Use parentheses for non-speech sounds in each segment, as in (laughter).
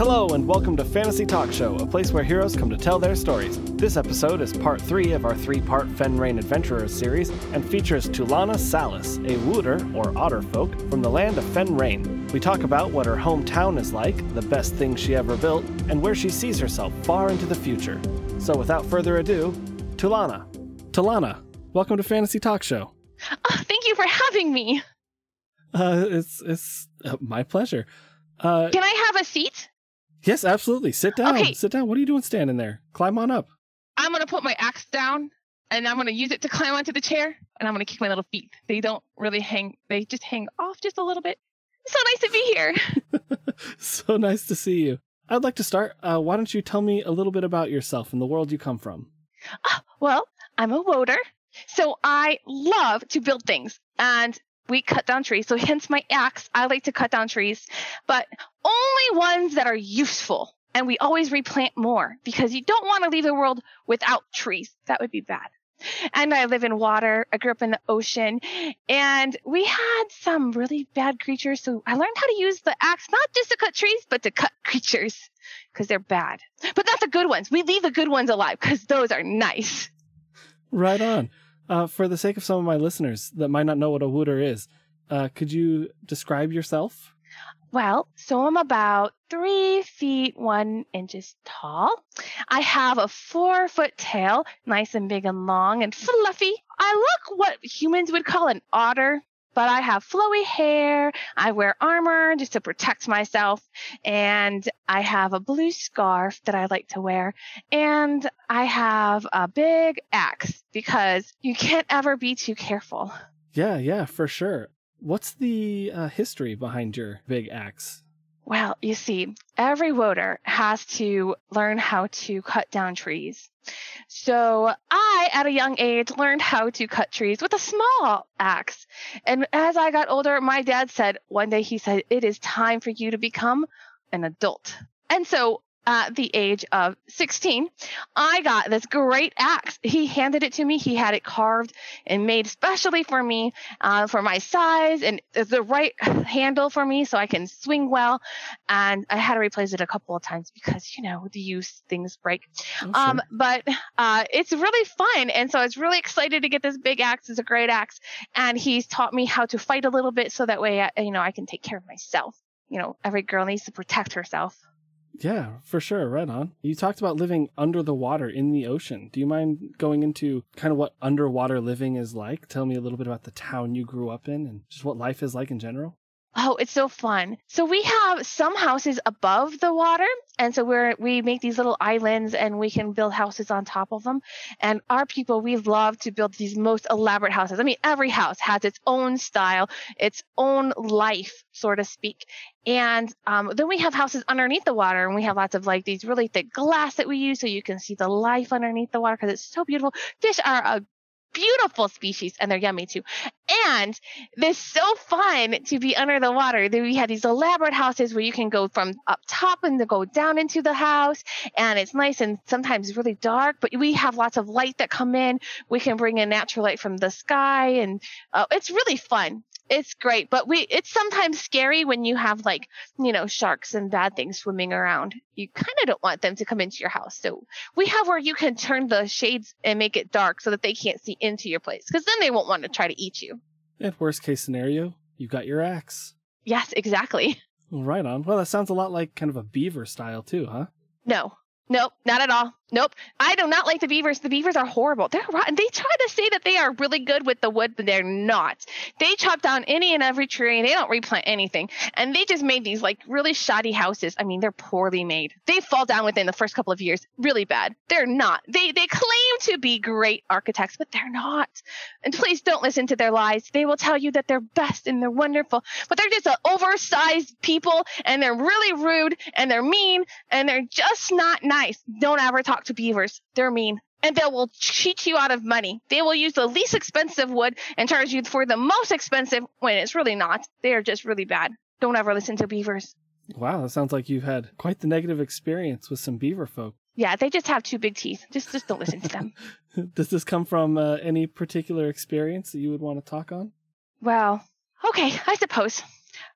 Hello, and welcome to Fantasy Talk Show, a place where heroes come to tell their stories. This episode is part three of our three part Fenrain Adventurers series and features Tulana Salis, a Wooter, or otter folk, from the land of Fenrain. We talk about what her hometown is like, the best thing she ever built, and where she sees herself far into the future. So without further ado, Tulana. Tulana, welcome to Fantasy Talk Show. Oh, thank you for having me. Uh, it's it's uh, my pleasure. Uh, Can I have a seat? Yes, absolutely. Sit down. Okay. Sit down. What are you doing standing there? Climb on up. I'm gonna put my axe down and I'm gonna use it to climb onto the chair and I'm gonna kick my little feet. They don't really hang they just hang off just a little bit. So nice to be here. (laughs) (laughs) so nice to see you. I'd like to start. Uh, why don't you tell me a little bit about yourself and the world you come from? Ah, well, I'm a woder, so I love to build things and we cut down trees. So (laughs) hence my axe. I like to cut down trees, but only ones that are useful. And we always replant more because you don't want to leave the world without trees. That would be bad. And I live in water. I grew up in the ocean and we had some really bad creatures. So I learned how to use the axe, not just to cut trees, but to cut (laughs) creatures because they're bad, but not the good ones. We leave the good ones alive because those are nice. Right on. Uh, for the sake of some of my listeners that might not know what a wooder is, uh, could you describe yourself? Well, so I'm about three feet one inches tall. I have a four foot tail, nice and big and long and fluffy. I look what humans would call an otter, but I have flowy hair. I wear armor just to protect myself. And I have a blue scarf that I like to wear. And I have a big axe because you can't ever be too careful. Yeah, yeah, for sure. What's the uh, history behind your big axe? Well, you see, every woder has to learn how to cut down trees. So I, at a young age, learned how to cut trees with a small axe. And as I got older, my dad said, one day he said, it is time for you to become an adult. And so at the age of 16, I got this great axe. He handed it to me. He had it carved and made specially for me, uh, for my size and the right handle for me so I can swing well. And I had to replace it a couple of times because, you know, the use things break. Oh, Um, but uh, it's really fun, and so I was really excited to get this big axe. It's a great axe, and he's taught me how to fight a little bit, so that way, I, you know, I can take care of myself. You know, every girl needs to protect herself. Yeah, for sure. Right on. You talked about living under the water in the ocean. Do you mind going into kind of what underwater living is like? Tell me a little bit about the town you grew up in and just what life is like in general. Oh, it's so fun. So we have some houses above the water, and so we're we make these little islands and we can build houses on top of them. And our people, we love to build these most elaborate houses. I mean, every house has its own style, its own life, so to speak. And um, then we have houses underneath the water, and we have lots of like these really thick glass that we use so you can see the life underneath the water because it's so beautiful. Fish are a beautiful species and they're yummy too. And it's so fun to be under the water. Then we have these elaborate houses where you can go from up top and to go down into the house, and it's nice and sometimes really dark. But we have lots of light that come in. We can bring in natural light from the sky, and uh, it's really fun. It's great, but we it's sometimes scary when you have like you know sharks and bad things swimming around. You kind of don't want them to come into your house, so we have where you can turn the shades and make it dark so that they can't see into your place, because then they won't want to try to eat you. And worst case scenario, you've got your axe. Yes, exactly. Well, (laughs) right on. Well, that sounds a lot like kind of a beaver style too, huh? No, nope, not at all. Nope. I do not like the beavers. The beavers are horrible. They're rotten. They try to say that they are really good with the wood, but they're not. They chop down any and every tree. And they don't replant anything. And they just made these like really shoddy houses. I mean, they're poorly made. They fall down within the first couple of years. Really bad. They're not. They they claim to be great architects, but they're not. And please don't listen to their lies. They will tell you that they're best and they're wonderful, but they're just oversized people and they're really rude and they're mean and they're just not nice. Don't ever talk to beavers. They're mean. And they will cheat you out of money. They will use the least expensive wood and charge you for the most expensive when it's really not. They are just really bad. Don't ever listen to beavers. Wow, that sounds like you've had quite the negative experience with some beaver folk. Yeah, they just have two big teeth. Just just don't listen to them. (laughs) Does this come from uh, any particular experience that you would want to talk on? Well, okay, I suppose.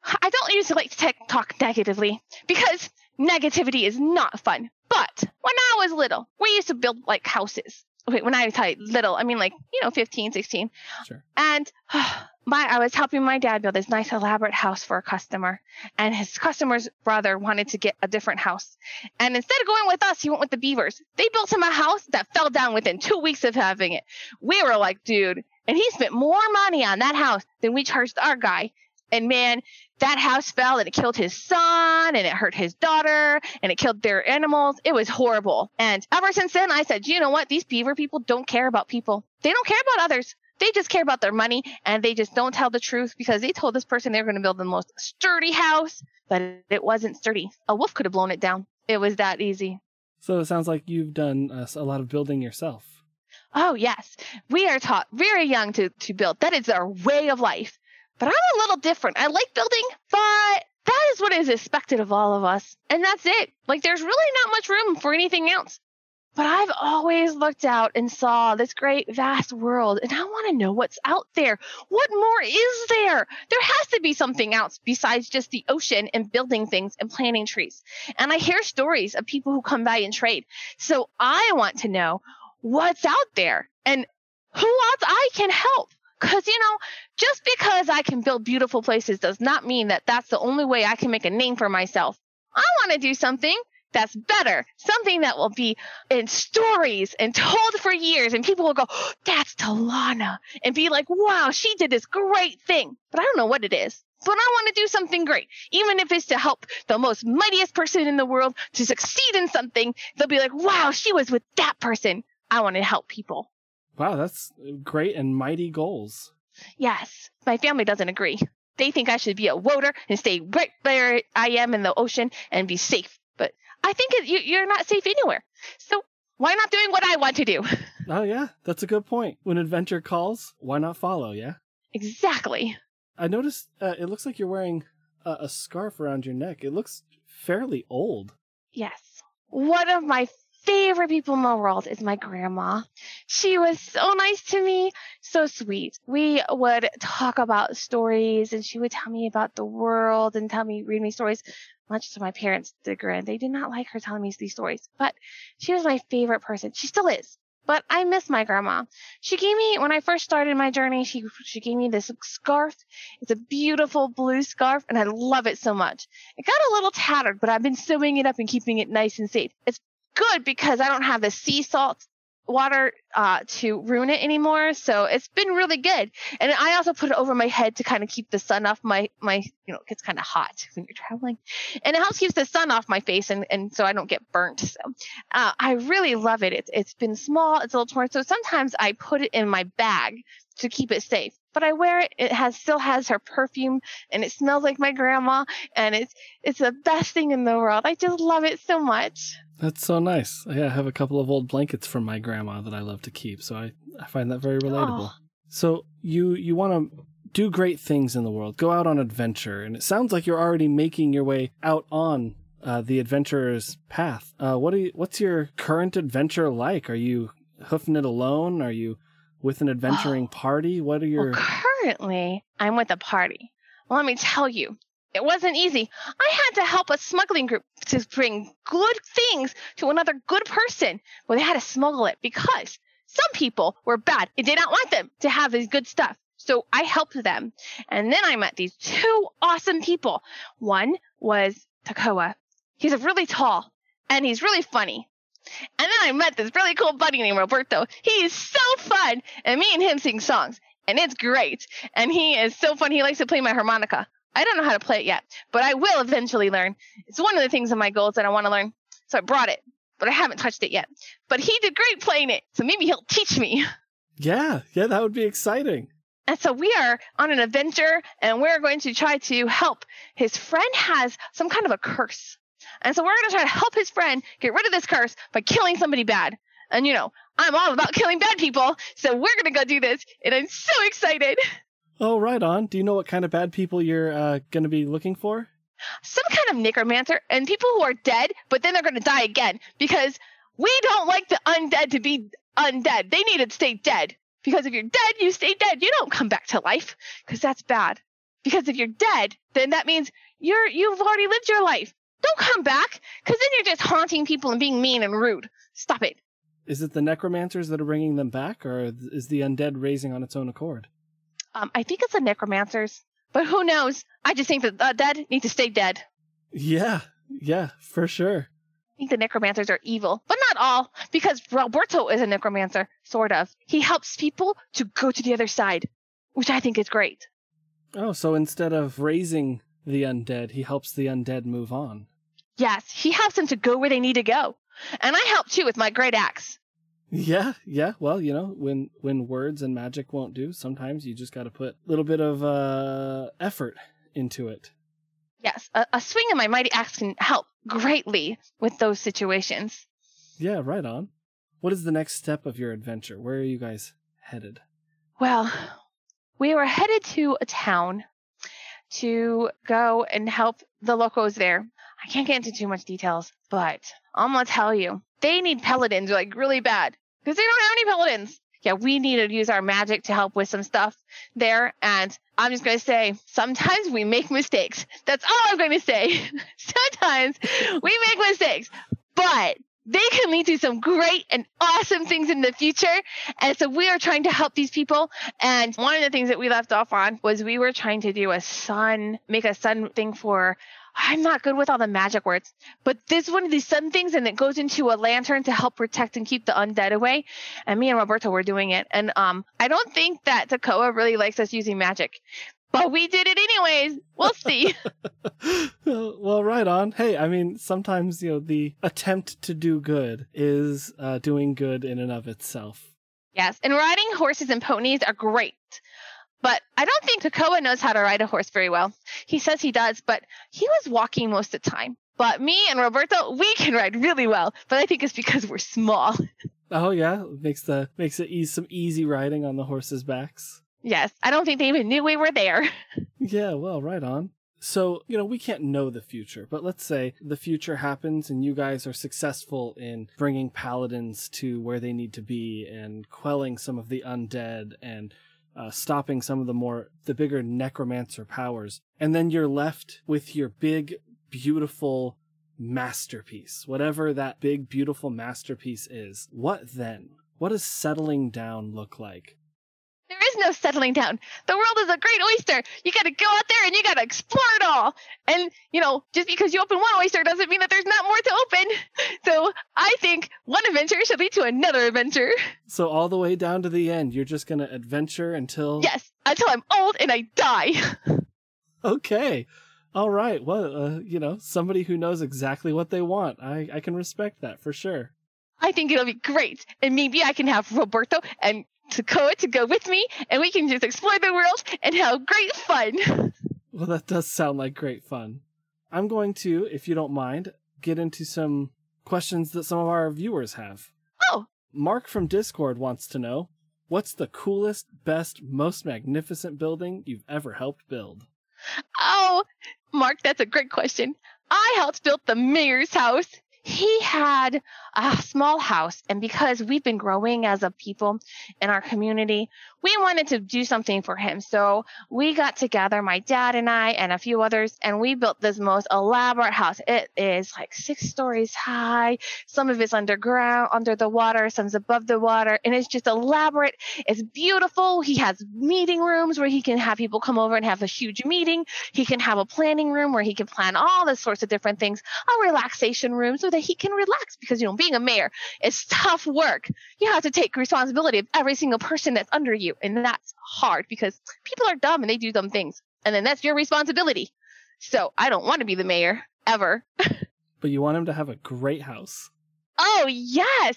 I don't usually like to talk negatively because negativity is not fun. But when I was little, we used to build like houses. Wait, when I was little, I mean like, you know, 15, 16. Sure. And (sighs) my I was helping my dad build this nice elaborate house for a customer. And his customer's brother wanted to get a different house. And instead of going with us, he went with the beavers. They built him a house that fell down within two weeks of having it. We were like, dude, and he spent more money on that house than we charged our guy. And man, that house fell and it killed his son and it hurt his daughter and it killed their animals. It was horrible. And ever since then, I said, you know what? These beaver people don't care about people. They don't care about others. They just care about their money and they just don't tell the truth because they told this person they were going to build the most sturdy house, but it wasn't sturdy. A wolf could have blown it down. It was that easy. So it sounds like you've done uh, a lot of building yourself. Oh, yes. We are taught very young to, to build. That is our way of life. But I'm a little different. I like building, but that is what is expected of all of us. And that's it. Like, there's really not much room for anything else. But I've always looked out and saw this great, vast world, and I want to know what's out there. What more is there? There has to be something else besides just the ocean and building things and planting trees. And I hear stories of people who come by and trade. So I want to know what's out there and who else I can help. Because, you know, just because I can build beautiful places does not mean that that's the only way I can make a name for myself. I want to do something that's better, something that will be in stories and told for years, and people will go, (gasps) That's Talana, and be like, Wow, she did this great thing. But I don't know what it is. But I want to do something great, even if it's to help the most mightiest person in the world to succeed in something. They'll be like, Wow, she was with that person. I want to help people. Wow, that's great and mighty goals. Yes, my family doesn't agree. They think I should be a woader and stay right where I am in the ocean and be safe. But I think it, you, you're not safe anywhere. So why not doing what I want to do? (laughs) Oh, yeah, that's a good point. When adventure calls, why not follow, yeah? Exactly. I noticed uh, it looks like you're wearing a, a scarf around your neck. It looks fairly old. Yes. One of my favorite people in the world is my grandma. She was so nice to me, so sweet. We would talk about stories and she would tell me about the world and tell me, read me stories. Much to my parents' chagrin, they did not like her telling me these stories, but she was my favorite person. She still is. But I miss my grandma. She gave me when I first started my journey. She she gave me this scarf. It's a beautiful blue scarf, and I love it so much. It got a little tattered, but I've been sewing it up and keeping it nice and safe. It's good because I don't have the sea salt water uh, to ruin it anymore. So it's been really good. And I also put it over my head to kind of keep the sun off my, my, you know, it gets kind of hot (laughs) when you're traveling and it helps keep the sun off my face and, and so I don't get burnt. So uh, I really love it. It's, it's been small. It's a little torn. So sometimes I put it in my bag to keep it safe. But I wear it. It has still has her perfume and it smells like my grandma and it's it's the best thing in the world. I just love it so much. That's so nice. Yeah, I have a couple of old blankets from my grandma that I love to keep, so I, I find that very relatable. Oh. So you you want to do great things in the world, go out on adventure, and it sounds like you're already making your way out on uh, the adventurer's path. Uh, what are you, what's your current adventure like? Are you hoofing it alone? Are you with an adventuring oh. (gasps) party? What are your well, currently? I'm with a party. Well, let me tell you, it wasn't easy. I had to help a smuggling group to bring good things to another good person. Well, they had to smuggle it because some people were bad and did not want them to have this good stuff. So I helped them. And then I met these two awesome people. One was Takoa. He's really tall and he's really funny. And then I met this really cool buddy named Roberto. He is so fun. And me and him sing songs. And it's great. And he is so fun. He likes to play my harmonica. I don't know how to play it yet, but I will eventually learn. It's one of the things in my goals that I want to learn. So I brought it, but I haven't touched it yet. But he did great playing it, so maybe he'll teach me. (laughs) Yeah, yeah, that would be exciting. And so we are on an adventure and we're going to try to help. His friend has some kind of a curse. And so we're going to try to help his friend get rid of this curse by killing somebody bad. And you know, I'm all about killing bad people, so we're going to go do this, and I'm so excited. Oh, right on. Do you know what kind of bad people you're uh, going to be looking for? Some kind of necromancer and people who are dead, but then they're going to die again because we don't like the undead to be undead. They need to stay dead because if you're dead, you stay dead. You don't come back to life because that's bad. Because if you're dead, then that means you're you've already lived your life. Don't come back, because then you're just haunting people and being mean and rude. Stop it. Is it the necromancers that are bringing them back, or is the undead raising on its own accord? Um, I think it's the necromancers, but who knows? I just think that the dead need to stay dead. Yeah, yeah, for sure. I think the necromancers are evil, but not all, because Roberto is a necromancer, sort of. He helps people to go to the other side, which I think is great. Oh, so instead of raising the undead, he helps the undead move on. Yes, he helps them to go where they need to go. And I help too with my great axe. Yeah, yeah. Well, you know, when when words and magic won't do, sometimes you just got to put a little bit of uh effort into it. Yes, a, a swing of my mighty axe can help greatly with those situations. Yeah, right on. What is the next step of your adventure? Where are you guys headed? Well, we were headed to a town to go and help the locals there. I can't get into too much details, but I'm gonna tell you, they need paladins like really bad because they don't have any paladins. Yeah, we need to use our magic to help with some stuff there. And I'm just to say, sometimes we make mistakes. That's all I'm to say. (laughs) sometimes we make mistakes, but they can lead to some great and awesome things in the future. And so we are trying to help these people. And one of the things that we left off on was we were trying to do a sun, make a sun thing for I'm not good with all the magic words, but this one of these sun things and it goes into a lantern to help protect and keep the undead away. And me and Roberto were doing it. And um I don't think that Takoa really likes us using magic. But we did it anyways. We'll see. (laughs) well, right on. Hey, I mean, sometimes, you know, the attempt to do good is uh, doing good in and of itself. Yes, and riding horses and ponies are great. But I don't think Takoa knows how to ride a horse very well. He says he does, but he was walking most of the time. But me and Roberto, we can ride really well. But I think it's because we're small. Oh yeah, makes the makes it ease some easy riding on the horses' backs. Yes, I don't think they even knew we were there. (laughs) yeah, well, right on. So, you know, we can't know the future, but let's say the future happens and you guys are successful in bringing paladins to where they need to be and quelling some of the undead and uh, stopping some of the more the bigger necromancer powers. And then you're left with your big beautiful masterpiece. Whatever that big beautiful masterpiece is. What then? What does settling down look like there is no settling down. The world is a great oyster. You got to go out there and you got to explore it all. And, you know, just because you open one oyster doesn't mean that there's not more to open. (laughs) So I think one adventure should lead to another adventure. So all the way down to the end, you're just going to adventure until. Yes, until I'm old and I die. (laughs) okay. All right. Well, uh, you know, somebody who knows exactly what they want. I, I can respect that for sure. I think it'll be great. And maybe I can have Roberto and Takoa to go with me, and we can just explore the world and have great fun. (laughs) Well, that does sound like great fun. I'm going to, if you don't mind, get into some questions that some of our viewers have. Oh! Mark from Discord wants to know what's the coolest, best, most magnificent building you've ever helped build? Oh, Mark, that's a great question. I helped build the mayor's house he had a small house and because we've been growing as a people in our community we wanted to do something for him. So we got together my dad and i and a few others and we built this most elaborate house. It is like six stories high. Some of it's underground under the water some's above the water and it's just elaborate. It's beautiful. He has meeting rooms where he can have people come over and have a huge meeting. He can have a planning room where he can plan all the sorts of different things. A relaxation room. So that he can relax because you know being a mayor is tough work. You have to take responsibility of every single person that's under you and that's hard because people are dumb and they do dumb things and then that's your responsibility. So i don't want to be the mayor ever. (laughs) But you want him to have a great house Oh, yes.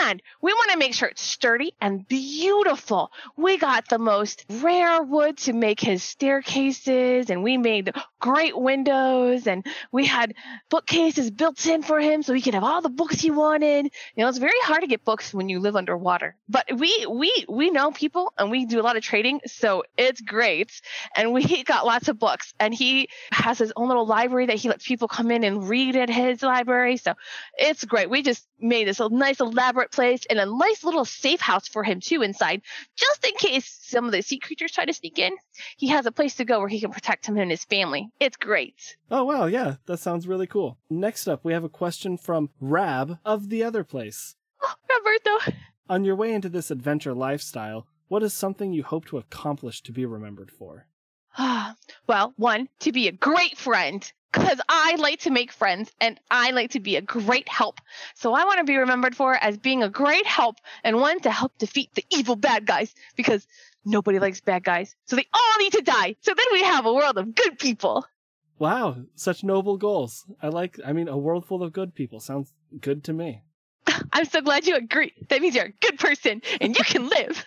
And we want to make sure it's sturdy and beautiful. We got the most rare wood to make his staircases, and we made great windows, and we had bookcases built in for him so he could have all the books he wanted. You know, it's very hard to get books when you live underwater. But we we we know people and we do a lot of trading, so it's great. And we (laughs) got lots of books. And he has his own little library that he lets people come in and read at his library. So it's great. We just made this a nice elaborate place and a nice little safe house for him too inside, just in case some of the sea creatures try to sneak in. He has a place to go where he can protect him and his family. It's great. Oh, wow. Yeah, that sounds really cool. Next up, we have a question from Rab of the other place. (gasps) Oh, Roberto. On your way into this adventure lifestyle, what is something you hope to accomplish to be remembered for? Ah (sighs) well, one, to be a great friend. Because I like to make friends and I like to be a great help. So I want to be remembered for as being a great help and one to help defeat the evil bad guys because nobody likes bad guys. So they all need to die. So then we have a world of good people. Wow, such noble goals. I like, I mean, a world full of good people sounds good to me. (laughs) I'm so glad you agree. That means you're a good person and you can live.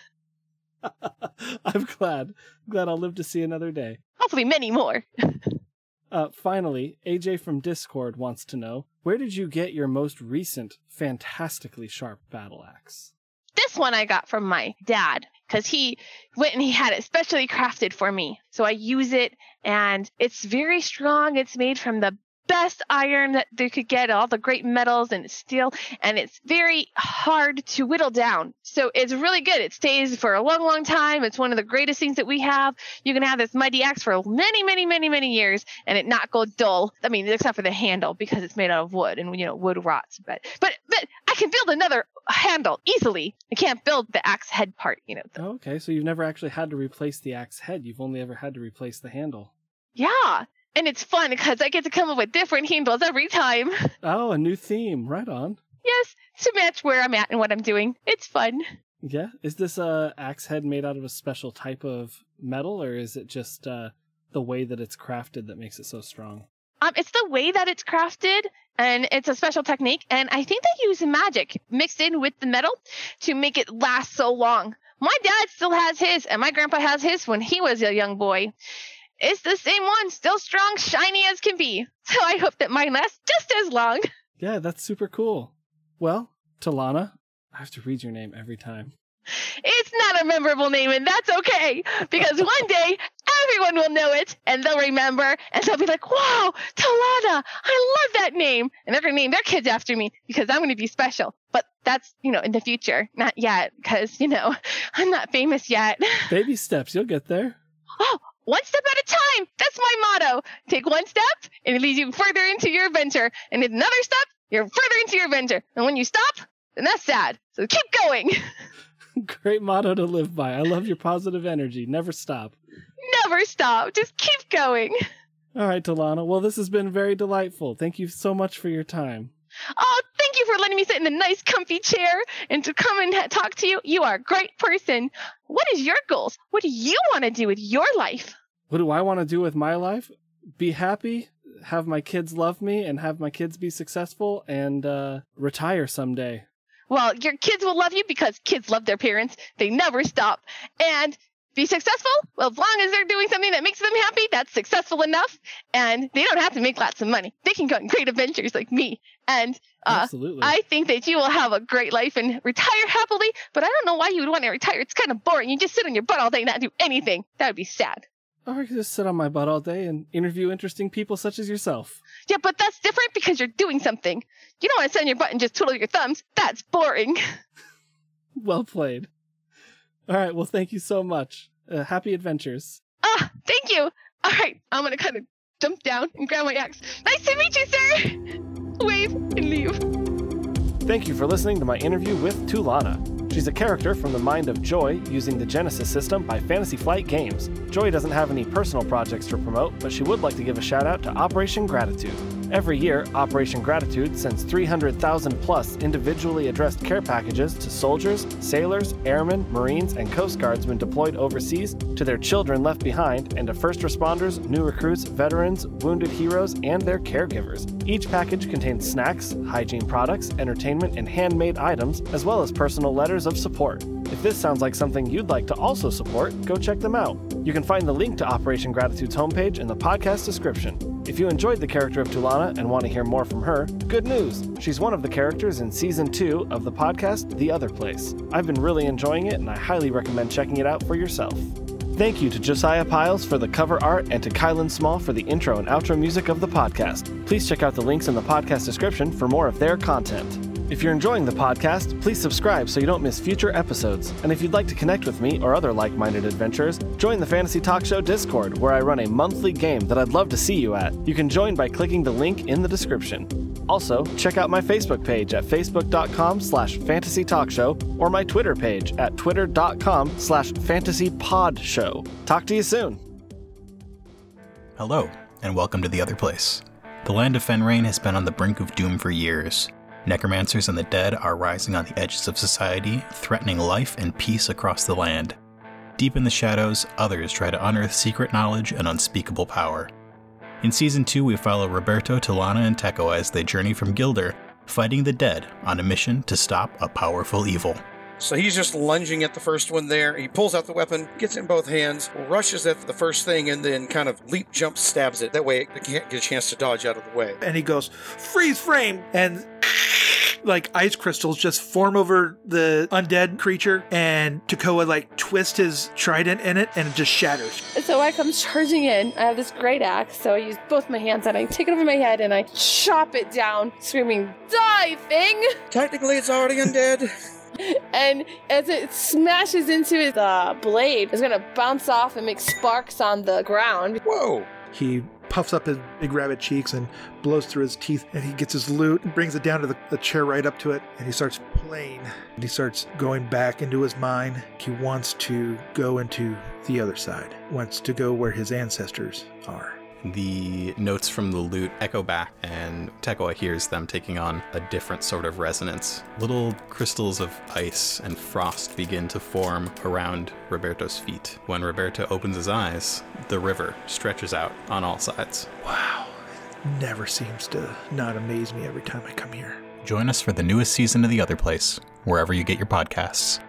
(laughs) I'm glad. I'm Glad I'll live to see another day. Hopefully, many more. (laughs) uh, finally, AJ from Discord wants to know where did you get your most recent fantastically sharp battle axe? This one I got from my dad because he went and he had it specially crafted for me. So I use it and it's very strong. It's made from the best iron that they could get, all the great metals and steel, and it's very hard to whittle down. So it's really good. It stays for a long, long time. It's one of the greatest things that we have. You can have this mighty axe for many, many, many, many years and it not go dull. I mean, except for the handle because it's made out of wood and you know wood rots. But but but I can build another handle easily. I can't build the axe head part. You know. Oh, okay, so you've never actually had to replace the axe head. You've only ever had to replace the handle. Yeah, and it's fun because I get to come up with different handles every time. (laughs) Oh, a new theme. Right on. Yes, to match where I'm at and what I'm doing. It's fun. Yeah. Is this a axe head made out of a special type of metal, or is it just uh, the way that it's crafted that makes it so strong? Um, it's the way that it's crafted, and it's a special technique. And I think they use magic mixed in with the metal to make it last so long. My dad still has his, and my grandpa has his when he was a young boy. It's the same one, still strong, shiny as can be. (laughs) So I hope that mine lasts just as long. Yeah, that's super cool. Well, Talana, I have to read your name every time. It's not a memorable name, and that's okay, because (laughs) one day everyone will know it, and they'll remember, and they'll be like, wow, Talana, I love that name. And they're going to name their kids after me, because I'm going to be special. But that's, you know, in the future, not yet, because, you know, (laughs) I'm not famous yet. Baby steps, you'll get there. (gasps) Oh, one step at a time. That's my motto. Take one step, and it leads you further into your adventure. And another step, you're further into your adventure. And when you stop, then that's sad. So keep going. (laughs) Great motto to live by. I love your positive energy. Never stop. Never stop. Just keep going. All right, Talana. Well, this has been very delightful. Thank you so much for your time. Oh, thank you for letting me sit in the nice, comfy chair and to come and talk to you. You are a great person. What is your goals? What do you want to do with your life? What do I want to do with my life? Be happy, have my kids love me, and have my kids be successful, and uh, retire someday. Well, your kids will love you because kids love their parents. They never stop. And be successful? Well, as long as they're doing something that makes them happy, that's successful enough. And they don't have to make lots of money. They can go on great adventures like me. And uh, Absolutely. I think that you will have a great life and retire happily. But I don't know why you would want to retire. It's kind of boring. You just sit on your butt all day and not do anything. That would be sad. Or I could just sit on my butt all day and interview interesting people such as yourself. Yeah, but that's different because you're doing something. You don't want to sit on your butt and just twiddle your thumbs. That's boring. (laughs) well played. All right. Well, thank you so much. Uh, happy adventures. Ah, thank you. All right. I'm going to kind of jump down and grab my axe. Nice to meet you, sir. Wave and leave. Thank you for listening to my interview with Tulana. She's a character from the mind of Joy using the Genesys system by Fantasy Flight Games. Joy doesn't have any personal projects to promote, but she would like to give a shout out to Operation Gratitude. Every year, Operation Gratitude sends 300,000 plus individually addressed care packages to soldiers, sailors, airmen, Marines, and Coast Guardsmen deployed overseas, to their children left behind, and to first responders, new recruits, veterans, wounded heroes, and their caregivers. Each package contains snacks, hygiene products, entertainment, and handmade items, as well as personal letters of support. If this sounds like something you'd like to also support, go check them out. You can find the link to Operation Gratitude's homepage in the podcast description. If you enjoyed the character of Tulana and want to hear more from her, good news! She's one of the characters in season 2 of the podcast The Other Place. I've been really enjoying it and I highly recommend checking it out for yourself. Thank you to Josiah Piles for the cover art and to Kylan Small for the intro and outro music of the podcast. Please check out the links in the podcast description for more of their content. If you're enjoying the podcast, please subscribe so you don't miss future episodes. And if you'd like to connect with me or other like minded adventurers, join the Fantasy Talk Show Discord, where I run a monthly game that I'd love to see you at. You can join by clicking the link in the description. Also, check out my Facebook page at facebook.com slash fantasy talk show or my Twitter page at twitter.com slash fantasy pod show. Talk to you soon. Hello, and welcome to The Other Place. The land of Fenrain has been on the brink of doom for years. Necromancers and the dead are rising on the edges of society, threatening life and peace across the land. Deep in the shadows, others try to unearth secret knowledge and unspeakable power. In Season 2, we follow Roberto, Talana, and Teko as they journey from Gilder, fighting the dead on a mission to stop a powerful evil. So he's just lunging at the first one there. He pulls out the weapon, gets it in both hands, rushes at the first thing, and then kind of leap jump stabs it. That way it can't get a chance to dodge out of the way. and he goes freeze frame and like ice crystals just form over the undead creature and Takoa like twist his trident in it and it just shatters. So I come charging in. I have this great axe, so I use both my hands and I take it over my head and I chop it down, screaming, Die, thing! Technically, it's already undead. (laughs) And as it smashes into it, the blade it's gonna bounce off and make sparks on the ground. Whoa. He puffs up his big rabbit cheeks and blows through his teeth and he gets his lute and brings it down to the, the chair right up to it and he starts playing and he starts going back into his mind. He wants to go into the other side, wants to go where his ancestors are. The notes from the lute echo back, and Tekoa hears them taking on a different sort of resonance. Little crystals of ice and frost begin to form around Roberto's feet. When Roberto opens his eyes, the river stretches out on all sides. Wow. It never seems to not amaze me every time I come here. Join us for the newest season of The Other Place, wherever you get your podcasts.